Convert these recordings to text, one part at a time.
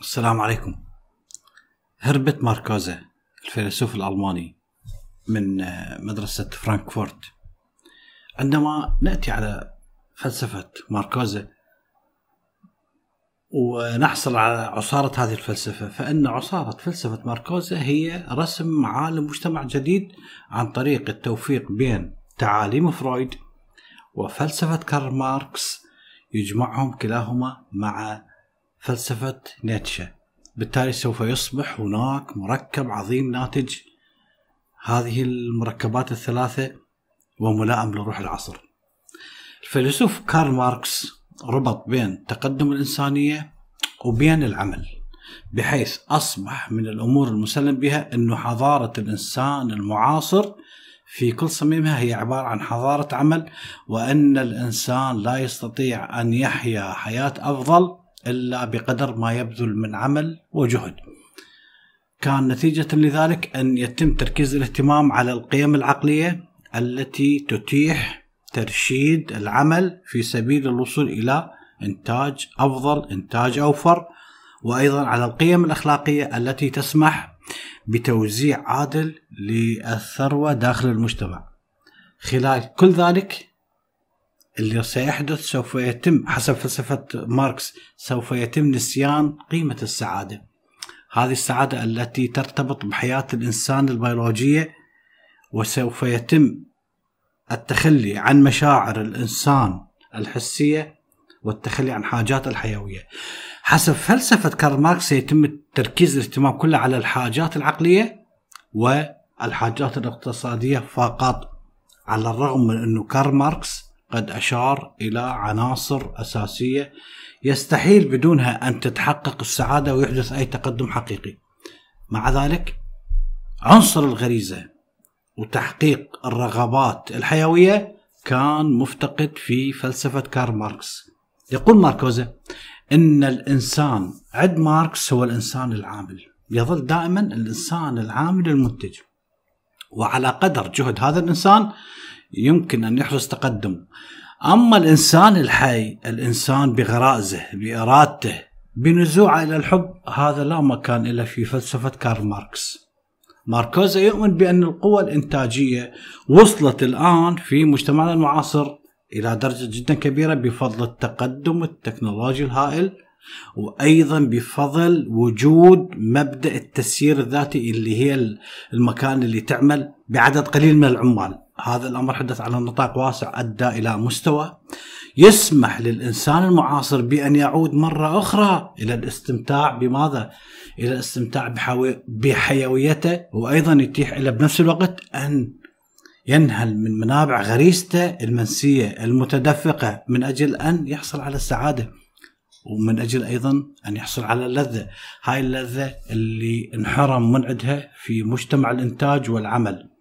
السلام عليكم. هربرت ماركوزا الفيلسوف الألماني من آه، مدرسة فرانكفورت. عندما نأتي على فلسفة ماركوزا ونحصل على عصارة هذه الفلسفة فإن عصارة فلسفة ماركوزا هي رسم عالم مجتمع جديد عن طريق التوفيق بين تعاليم فرويد وفلسفة كارل ماركس يجمعهم كلاهما مع فلسفة نيتشه. بالتالي سوف يصبح هناك مركب عظيم ناتج هذه المركبات الثلاثة وملائم لروح العصر. الفيلسوف كارل ماركس ربط بين تقدم الإنسانية وبين العمل بحيث أصبح من الأمور المسلم بها أنه حضارة الإنسان المعاصر في كل صميمها هي عبارة عن حضارة عمل وأن الإنسان لا يستطيع أن يحيا حياة أفضل إلا بقدر ما يبذل من عمل وجهد. كان نتيجة لذلك أن يتم تركيز الاهتمام على القيم العقلية التي تتيح ترشيد العمل في سبيل الوصول إلى إنتاج أفضل إنتاج أوفر وأيضا على القيم الأخلاقية التي تسمح بتوزيع عادل للثروة داخل المجتمع. خلال كل ذلك اللي سيحدث سوف يتم حسب فلسفة ماركس سوف يتم نسيان قيمة السعادة. هذه السعادة التي ترتبط بحياة الإنسان البيولوجية وسوف يتم التخلي عن مشاعر الإنسان الحسية والتخلي عن حاجات الحيوية. حسب فلسفة كارل ماركس سيتم تركيز الاهتمام كله على الحاجات العقلية والحاجات الاقتصادية فقط على الرغم من أنه كارل ماركس قد أشار إلى عناصر أساسية يستحيل بدونها أن تتحقق السعادة ويحدث أي تقدم حقيقي. مع ذلك عنصر الغريزة وتحقيق الرغبات الحيوية كان مفتقد في فلسفة كارل ماركس. يقول ماركوزا إن الإنسان عند ماركس هو الإنسان العامل. يظل دائما الإنسان العامل المنتج. وعلى قدر جهد هذا الإنسان يمكن أن يحدث تقدم. أما الإنسان الحي الإنسان بغرائزه بإرادته بنزوعه إلى الحب هذا لا مكان له في فلسفة كارل ماركس. ماركوزا يؤمن بأن القوى الإنتاجية وصلت الآن في مجتمعنا المعاصر إلى درجة جدا كبيرة بفضل التقدم التكنولوجي الهائل وأيضا بفضل وجود مبدأ التسيير الذاتي اللي هي المكان اللي تعمل بعدد قليل من العمال. هذا الأمر حدث على نطاق واسع أدى إلى مستوى يسمح للإنسان المعاصر بأن يعود مرة أخرى إلى الاستمتاع بماذا؟ إلى الاستمتاع بحيويته وأيضا يتيح له بنفس الوقت أن ينهل من منابع غريزته المنسية المتدفقة من أجل أن يحصل على السعادة ومن أجل أيضا أن يحصل على اللذة هاي اللذة اللي انحرم من عندها في مجتمع الإنتاج والعمل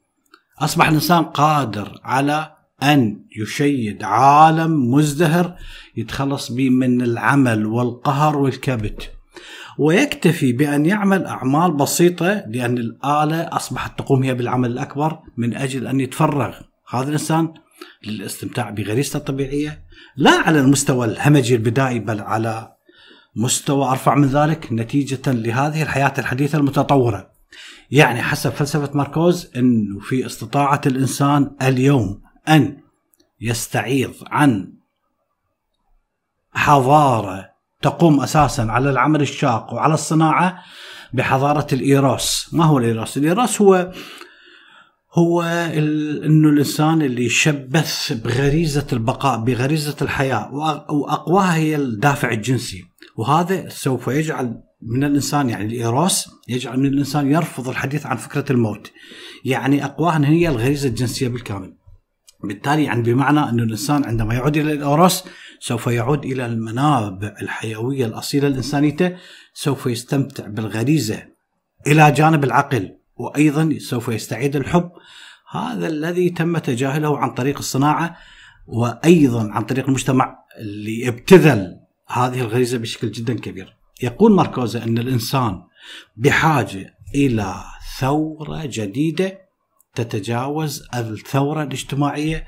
أصبح الإنسان قادر على أن يشيد عالم مزدهر يتخلص به من العمل والقهر والكبت. ويكتفي بأن يعمل أعمال بسيطة لأن الآلة أصبحت تقوم هي بالعمل الأكبر من أجل أن يتفرغ. هذا الإنسان للاستمتاع بغريزته الطبيعية لا على المستوى الهمجي البدائي بل على مستوى أرفع من ذلك نتيجة لهذه الحياة الحديثة المتطورة. يعني حسب فلسفة ماركوز أنه في استطاعة الإنسان اليوم أن يستعيض عن حضارة تقوم أساسا على العمل الشاق وعلى الصناعة بحضارة الإيروس ما هو الإيروس؟ الإيروس هو هو إنه الإنسان اللي يشبث بغريزة البقاء بغريزة الحياة وأقواها هي الدافع الجنسي وهذا سوف يجعل من الإنسان يعني الايروس يجعل من الإنسان يرفض الحديث عن فكرة الموت. يعني اقواها هي الغريزة الجنسية بالكامل. بالتالي يعني بمعنى أن الإنسان عندما يعود إلى الأوروس سوف يعود إلى المنابع الحيوية الأصيلة الإنسانية سوف يستمتع بالغريزة إلى جانب العقل وأيضا سوف يستعيد الحب. هذا الذي تم تجاهله عن طريق الصناعة وأيضا عن طريق المجتمع اللي ابتذل هذه الغريزة بشكل جدا كبير. يقول ماركوزا أن الإنسان بحاجة إلى ثورة جديدة تتجاوز الثورة الاجتماعية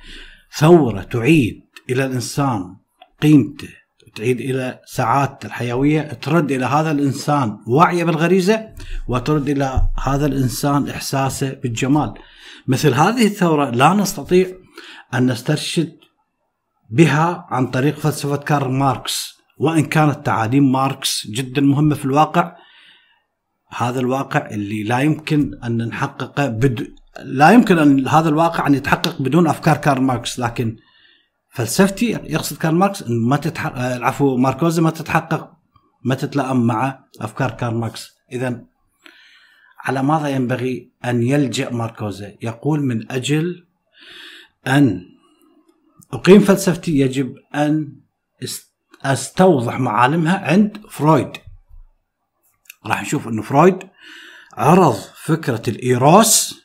ثورة تعيد إلى الإنسان قيمته تعيد إلى ساعات الحيوية ترد إلى هذا الإنسان وعيه بالغريزة وترد إلى هذا الإنسان إحساسه بالجمال. مثل هذه الثورة لا نستطيع أن نسترشد بها عن طريق فلسفة كارل ماركس وإن كانت تعاليم ماركس جدا مهمة في الواقع هذا الواقع اللي لا يمكن أن نحققه بد... لا يمكن أن هذا الواقع أن يتحقق بدون أفكار كارل ماركس لكن فلسفتي يقصد كارل ماركس إن ما تتحقق العفو ماركوزا ما تتحقق ما تتلائم مع أفكار كارل ماركس. اذا على ماذا ينبغي أن يلجأ ماركوزا يقول من أجل أن أقيم فلسفتي يجب أن أستوضح معالمها عند فرويد. راح نشوف انه فرويد عرض فكرة الايروس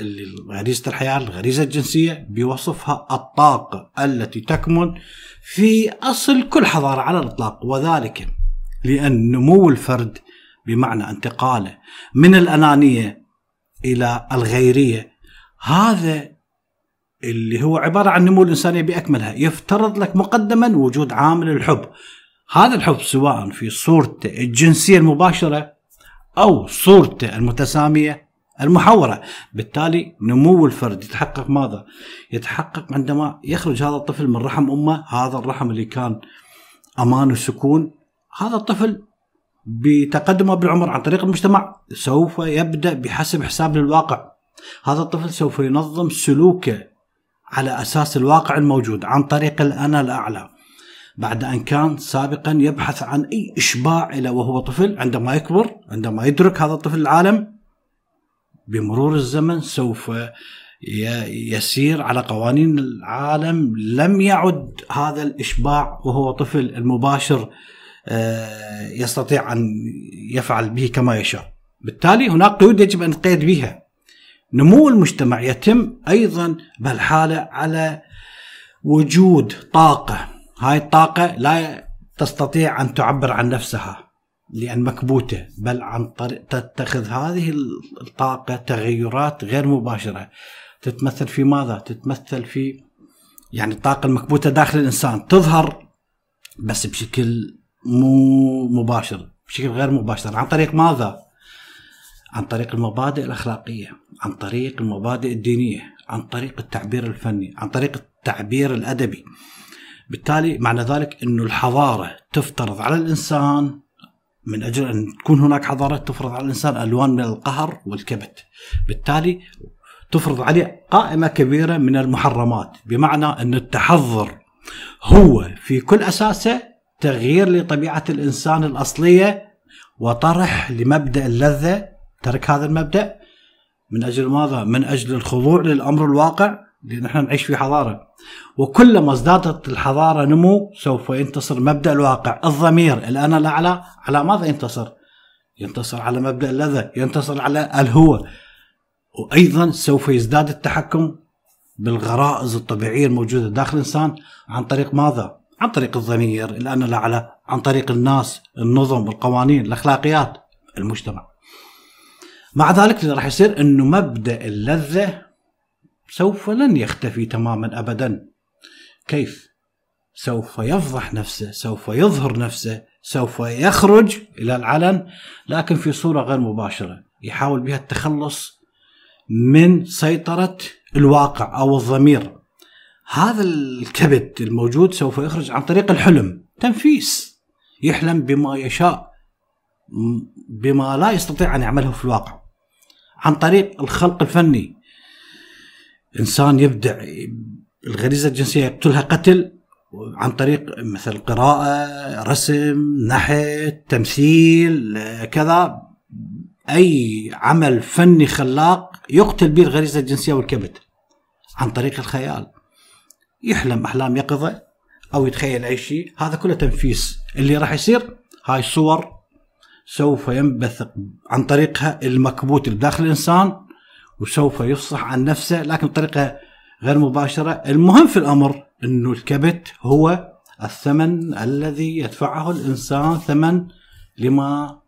اللي غريزه الحياة الغريزة الجنسية بوصفها الطاقه التي تكمن في أصل كل حضارة على الإطلاق وذلك لأن نمو الفرد بمعنى انتقاله من الأنانية إلى الغيرية. هذا اللي هو عبارة عن نمو الانسانيه باكملها يفترض لك مقدما وجود عامل الحب هذا الحب سواء في صورته الجنسية المباشرة أو صورته المتسامية المحورة، بالتالي نمو الفرد يتحقق ماذا؟ يتحقق عندما يخرج هذا الطفل من رحم أمه، هذا الرحم اللي كان أمان وسكون، هذا الطفل بتقدمه بالعمر عن طريق المجتمع سوف يبدأ بحسب حساب للواقع. هذا الطفل سوف ينظم سلوكه على أساس الواقع الموجود عن طريق الانا الاعلى. بعد أن كان سابقا يبحث عن أي إشباع إلى وهو طفل عندما يكبر عندما يدرك هذا الطفل العالم بمرور الزمن سوف يسير على قوانين العالم. لم يعد هذا الإشباع وهو طفل المباشر آه، يستطيع أن يفعل به كما يشاء. بالتالي هناك قيود يجب أن نقيد بها. نمو المجتمع يتم أيضا بهالحالة على وجود طاقة هاي الطاقة لا تستطيع أن تعبر عن نفسها لأن مكبوتة بل عن طريق تتخذ هذه الطاقة تغيرات غير مباشرة تتمثل في ماذا؟ تتمثل في يعني الطاقة المكبوتة داخل الإنسان تظهر بس بشكل مو مباشر بشكل غير مباشر عن طريق ماذا؟ عن طريق المبادئ الأخلاقية عن طريق المبادئ الدينية عن طريق التعبير الفني عن طريق التعبير الأدبي. بالتالي معنى ذلك أن الحضارة تفترض على الإنسان من أجل أن تكون هناك حضارة تفرض على الإنسان ألوان من القهر والكبت. بالتالي تفرض عليه قائمة كبيرة من المحرمات بمعنى أن التحضر هو في كل أساسه تغيير لطبيعة الإنسان الأصلية وطرح لمبدأ اللذة ترك هذا المبدأ من أجل ماذا؟ من أجل الخضوع للأمر الواقع لأن نحن نعيش في حضارة وكلما ازدادت الحضارة نمو سوف ينتصر مبدأ الواقع الضمير الأنا الأعلى على ماذا ينتصر؟ ينتصر على مبدأ اللذة ينتصر على الهوى وأيضا سوف يزداد التحكم بالغرائز الطبيعية الموجودة داخل الإنسان عن طريق ماذا؟ عن طريق الضمير الأنا الأعلى عن طريق الناس النظم القوانين الأخلاقيات المجتمع مع ذلك اللي راح يصير إنه مبدأ اللذة سوف لن يختفي تماما ابدا. كيف؟ سوف يفضح نفسه سوف يظهر نفسه سوف يخرج إلى العلن لكن في صورة غير مباشرة. يحاول بها التخلص من سيطرة الواقع أو الضمير. هذا الكبت الموجود سوف يخرج عن طريق الحلم. تنفيس. يحلم بما يشاء بما لا يستطيع أن يعمله في الواقع. عن طريق الخلق الفني. إنسان يبدع الغريزه الجنسية يقتلها قتل عن طريق مثل قراءة رسم نحت تمثيل كذا. أي عمل فني خلاق يقتل به الغريزة الجنسية والكبت عن طريق الخيال. يحلم أحلام يقظة أو يتخيل أي شيء. هذا كله تنفيس. اللي راح يصير هاي صور سوف ينبثق عن طريقها المكبوت اللي داخل الإنسان وسوف يفصح عن نفسه لكن بطريقة غير مباشرة، المهم في الأمر إنه الكبت هو الثمن الذي يدفعه الإنسان ثمن لما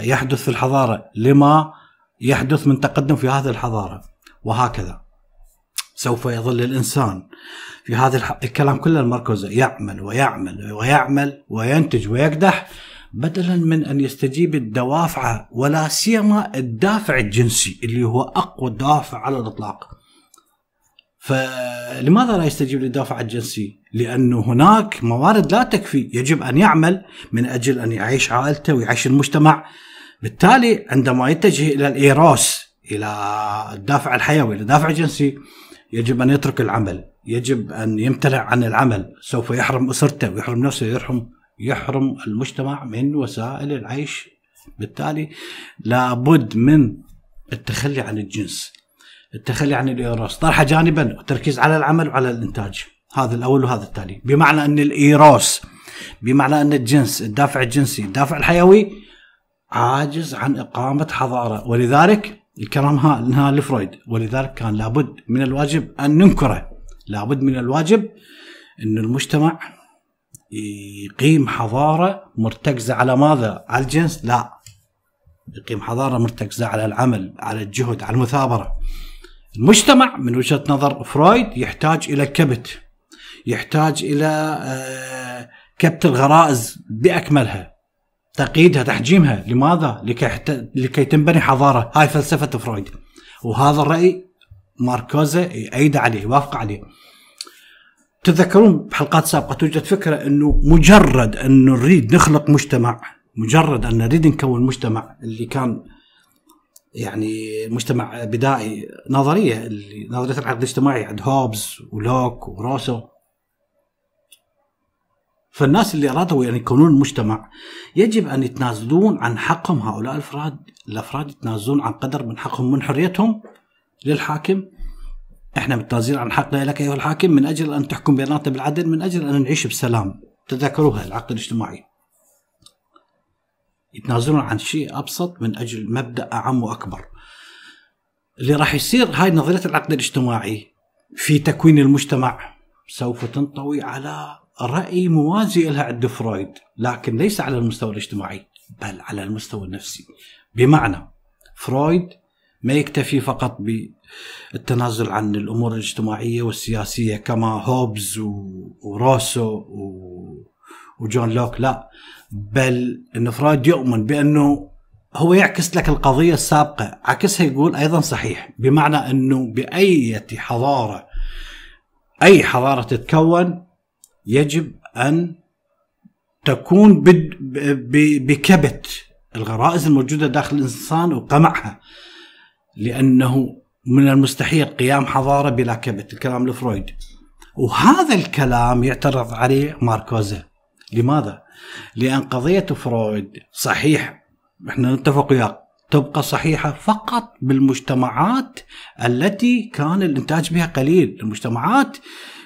يحدث في الحضارة، لما يحدث من تقدم في هذه الحضارة وهكذا. سوف يظل الإنسان في هذا الكلام كله المركزه يعمل ويعمل ويعمل وينتج ويكدح بدلا من أن يستجيب الدوافع ولا سيما الدافع الجنسي اللي هو أقوى دافع على الإطلاق. فلماذا لا يستجيب للدافع الجنسي؟ لأنه هناك موارد لا تكفي، يجب أن يعمل من أجل أن يعيش عائلته ويعيش المجتمع. بالتالي عندما يتجه إلى الإيروس إلى الدافع الحيوي، إلى الدافع الجنسي يجب أن يترك العمل، يجب أن يمتنع عن العمل، سوف يحرم أسرته ويحرم نفسه ويحرم يحرم المجتمع من وسائل العيش. بالتالي لابد من التخلي عن الجنس التخلي عن الايروس طرح جانبا والتركيز على العمل وعلى الإنتاج. هذا الأول وهذا التالي. بمعنى أن الايروس بمعنى أن الجنس الدافع الجنسي الدافع الحيوي عاجز عن إقامة حضارة. ولذلك الكلام ها لفرويد. ولذلك كان لابد من الواجب أن ننكره. لابد من الواجب أن المجتمع يقيم حضارة مرتكزة على ماذا؟ على الجنس؟ لا يقيم حضارة مرتكزة على العمل، على الجهد، على المثابرة. المجتمع من وجهة نظر فرويد يحتاج إلى كبت يحتاج إلى آه، كبت الغرائز بأكملها تقييدها تحجيمها لماذا؟ لكي, لكي تنبني حضارة هاي فلسفة فرويد وهذا الرأي ماركوزا يأيد عليه يوافق عليه تتذكرون بحلقات سابقة توجد فكرة إنه مجرد انه نريد نخلق مجتمع مجرد أن نريد نكون مجتمع اللي كان يعني مجتمع بدائي نظرية اللي نظرية العقد الاجتماعي عند هوبز ولوك وروسو. فالناس اللي أرادوا يعني يكونون مجتمع يجب أن يتنازلون عن حقهم هؤلاء الأفراد الأفراد يتنازلون عن قدر من حقهم من حريتهم للحاكم. إحنا متنازلين عن حقنا لك أيها الحاكم من أجل أن تحكم بيناتنا بالعدل من أجل أن نعيش بسلام. تذكروها العقد الاجتماعي. يتنازلون عن شيء أبسط من أجل مبدأ أعم وأكبر. اللي راح يصير هاي نظرية العقد الاجتماعي في تكوين المجتمع سوف تنطوي على رأي موازي لها عند فرويد لكن ليس على المستوى الاجتماعي بل على المستوى النفسي. بمعنى فرويد ما يكتفي فقط بالتنازل عن الأمور الاجتماعية والسياسية كما هوبز وروسو وجون لوك لا. بل ان فرويد يؤمن بأنه هو يعكس لك القضية السابقة. عكسها يقول أيضا صحيح بمعنى أنه باي حضارة أي حضارة تتكون يجب أن تكون بكبت الغرائز الموجودة داخل الإنسان وقمعها. لأنه من المستحيل قيام حضارة بلا كبت الكلام لفرويد. وهذا الكلام يعترض عليه ماركوزا لماذا؟ لأن قضية فرويد صحيح إحنا نتفق وياك تبقى صحيحة فقط بالمجتمعات التي كان الإنتاج بها قليل. المجتمعات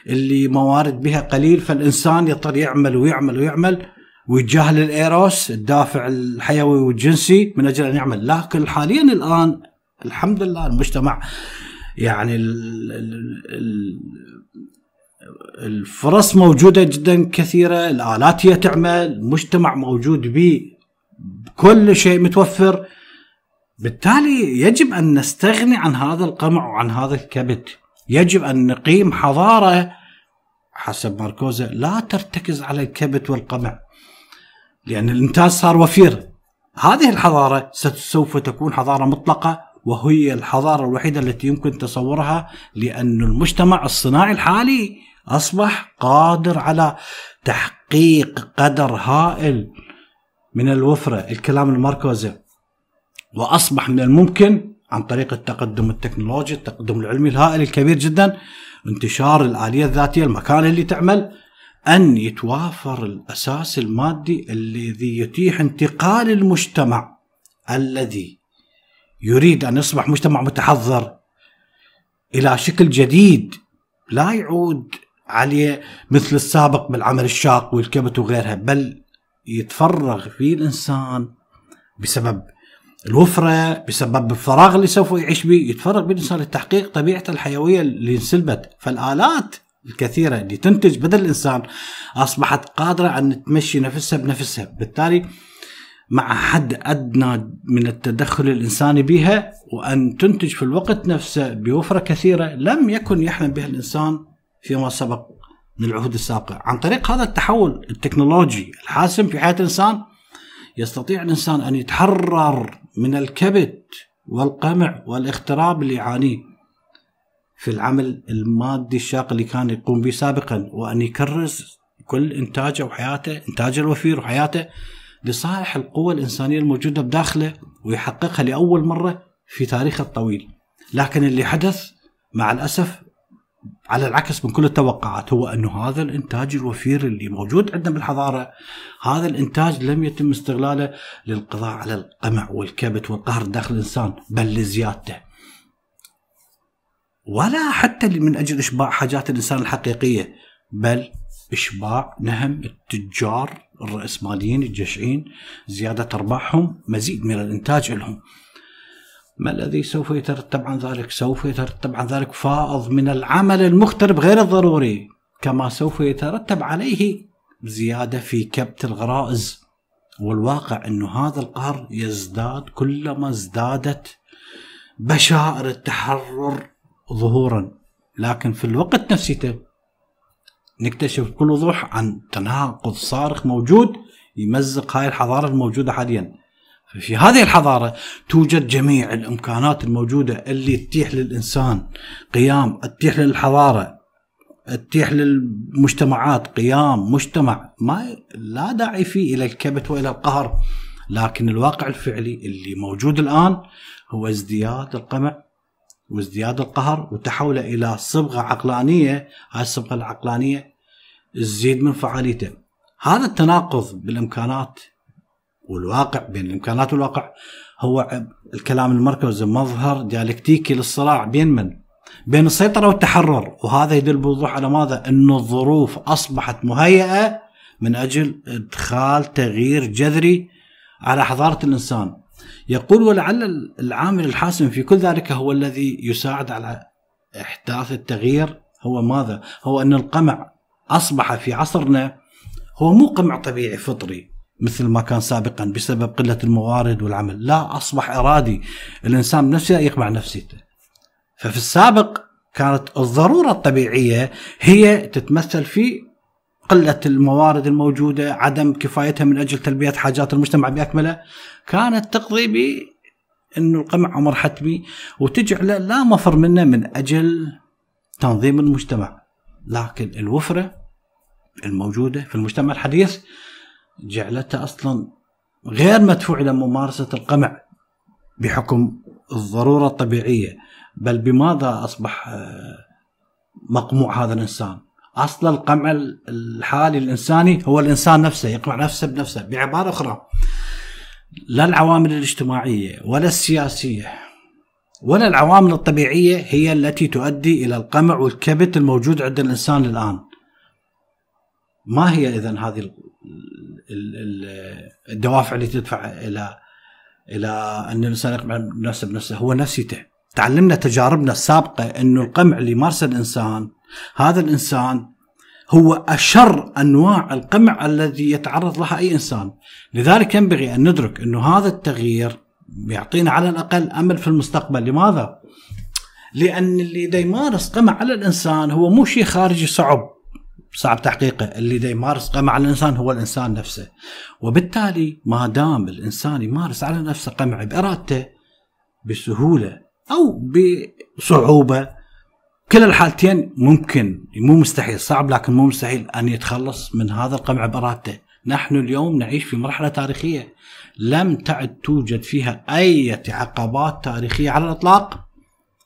اللي موارد بها قليل فالإنسان يضطر يعمل ويعمل ويعمل. ويتجاهل الإيروس الدافع الحيوي والجنسي من أجل أن يعمل. لكن حاليا الآن الحمد لله المجتمع يعني الفرص موجودة جدا كثيرة الآلات هي تعمل المجتمع موجود به كل شيء متوفر. بالتالي يجب أن نستغني عن هذا القمع وعن هذا الكبت. يجب أن نقيم حضارة حسب ماركوزا لا ترتكز على الكبت والقمع لأن الإنتاج صار وفير. هذه الحضارة سوف تكون حضارة مطلقة. وهي الحضارة الوحيدة التي يمكن تصورها لأن المجتمع الصناعي الحالي أصبح قادر على تحقيق قدر هائل من الوفرة. الكلام الماركوزي وأصبح من الممكن عن طريق التقدم التكنولوجي التقدم العلمي الهائل الكبير جدا انتشار الآلية الذاتية المكان اللي تعمل أن يتوافر الأساس المادي الذي يتيح انتقال المجتمع الذي يريد أن يصبح مجتمع متحضر إلى شكل جديد لا يعود عليه مثل السابق بالعمل الشاق والكبت وغيرها بل يتفرغ فيه الإنسان بسبب الوفرة بسبب الفراغ اللي سوف يعيش به يتفرغ به الانسان لتحقيق طبيعته الحيوية اللي انسلبت. فالآلات الكثيرة اللي تنتج بدل الإنسان أصبحت قادرة أن تمشي نفسها بنفسها. بالتالي مع حد أدنى من التدخل الإنساني بها وأن تنتج في الوقت نفسه بوفرة كثيرة لم يكن يحلم بها الإنسان فيما سبق من العهود السابقة، عن طريق هذا التحول التكنولوجي الحاسم في حياة الإنسان يستطيع الإنسان أن يتحرر من الكبت والقمع والاغتراب اللي يعانيه في العمل المادي الشاق اللي كان يقوم به سابقا وأن يكرس كل إنتاجه وحياته انتاجه الوفير وحياته لصالح القوى الإنسانية الموجودة بداخله ويحققها لأول مرة في تاريخه الطويل. لكن اللي حدث مع الأسف على العكس من كل التوقعات هو أنه هذا الإنتاج الوفير اللي موجود عندنا بالحضارة هذا الإنتاج لم يتم استغلاله للقضاء على القمع والكبت والقهر داخل الإنسان بل لزيادته. ولا حتى من أجل إشباع حاجات الإنسان الحقيقية بل إشباع نهم التجار الرأسماليين الجشعين زيادة أرباحهم مزيد من الإنتاج لهم. ما الذي سوف يترتب عن ذلك؟ سوف يترتب عن ذلك فائض من العمل المخترب غير الضروري كما سوف يترتب عليه زيادة في كبت الغرائز والواقع انه هذا القهر يزداد كلما ازدادت بشائر التحرر ظهورا لكن في الوقت نفسه نكتشف بكل وضوح عن تناقض صارخ موجود يمزق هاي الحضارة الموجودة حاليا. في هذه الحضارة توجد جميع الإمكانات الموجودة اللي تتيح للإنسان قيام تتيح للحضارة تتيح للمجتمعات قيام مجتمع ما لا داعي فيه إلى الكبت وإلى القهر. لكن الواقع الفعلي اللي موجود الآن هو ازدياد القمع وازدياد القهر وتحوله إلى صبغة عقلانية هاي الصبغة العقلانية تزيد من فعاليته هذا التناقض بالإمكانات والواقع بين الإمكانات والواقع هو الكلام المركزي مظهر ديالكتيكي للصراع بين من؟ بين السيطرة والتحرر وهذا يدل بوضوح على ماذا؟ انه الظروف أصبحت مهيئة من أجل إدخال تغيير جذري على حضارة الإنسان. يقول ولعل العامل الحاسم في كل ذلك هو الذي يساعد على إحداث التغيير هو ماذا؟ هو أن القمع أصبح في عصرنا هو مو قمع طبيعي فطري مثل ما كان سابقا بسبب قلة الموارد والعمل لا أصبح إرادي الإنسان بنفسه يقمع نفسيته ففي السابق كانت الضرورة الطبيعية هي تتمثل في قلة الموارد الموجودة عدم كفايتها من أجل تلبية حاجات المجتمع بأكمله كانت تقضي ب أنه القمع أمر حتمي وتجعله لا مفر منه من أجل تنظيم المجتمع. لكن الوفرة الموجودة في المجتمع الحديث جعلته أصلا غير مدفوع إلى ممارسه القمع بحكم الضرورة الطبيعية. بل بماذا أصبح آه، مقموع هذا الإنسان؟ اصل القمع الحالي الإنساني هو الإنسان نفسه يقمع نفسه بنفسه بعبارة أخرى. لا العوامل الاجتماعية ولا السياسية ولا العوامل الطبيعية هي التي تؤدي إلى القمع والكبت الموجود عند الإنسان الآن. ما هي اذا هذه الدوافع اللي تدفع إلى إلى أن الإنسان يقمع نفسه بنفسه؟ هو نفسيته. تعلمنا تجاربنا السابقة انه القمع اللي يمارسه الإنسان هذا الإنسان هو أشر أنواع القمع الذي يتعرض لها أي إنسان. لذلك ينبغي أن ندرك إنه هذا التغيير يعطينا على الأقل أمل في المستقبل. لماذا؟ لأن اللي يمارس قمع على الإنسان هو مو شيء خارجي صعب. صعب تحقيقه. اللي يمارس قمع على الإنسان هو الإنسان نفسه. وبالتالي ما دام الإنسان يمارس على نفسه قمع بإرادته بسهولة أو بصعوبة كلا الحالتين ممكن مو مستحيل صعب لكن مو مستحيل أن يتخلص من هذا القمع بارادته نحن اليوم نعيش في مرحلة تاريخية لم تعد توجد فيها أي عقبات تاريخية على الإطلاق.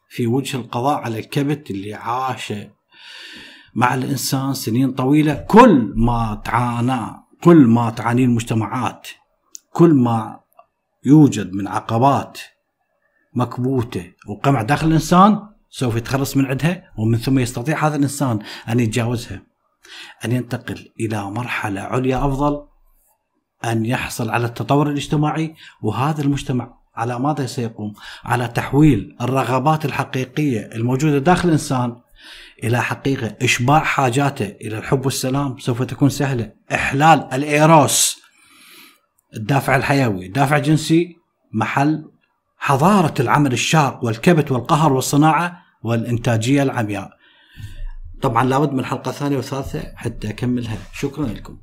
في وجه القضاء على الكبت اللي عاش مع الإنسان سنين طويلة كل ما تعانى كل ما تعاني المجتمعات كل ما يوجد من عقبات مكبوتة وقمع داخل الإنسان سوف يتخلص من عندها ومن ثم يستطيع هذا الإنسان أن يتجاوزها. أن ينتقل إلى مرحلة عليا أفضل أن يحصل على التطور الاجتماعي وهذا المجتمع على ماذا سيقوم؟ على تحويل الرغبات الحقيقية الموجودة داخل الإنسان إلى حقيقة إشباع حاجاته إلى الحب والسلام. سوف تكون سهلة. إحلال الإيروس الدافع الحيوي دافع جنسي محل حضارة العمل الشاق والكبت والقهر والصناعة والإنتاجية العمياء. طبعا لابد من حلقة ثانية وثالثة حتى أكملها. شكرا لكم.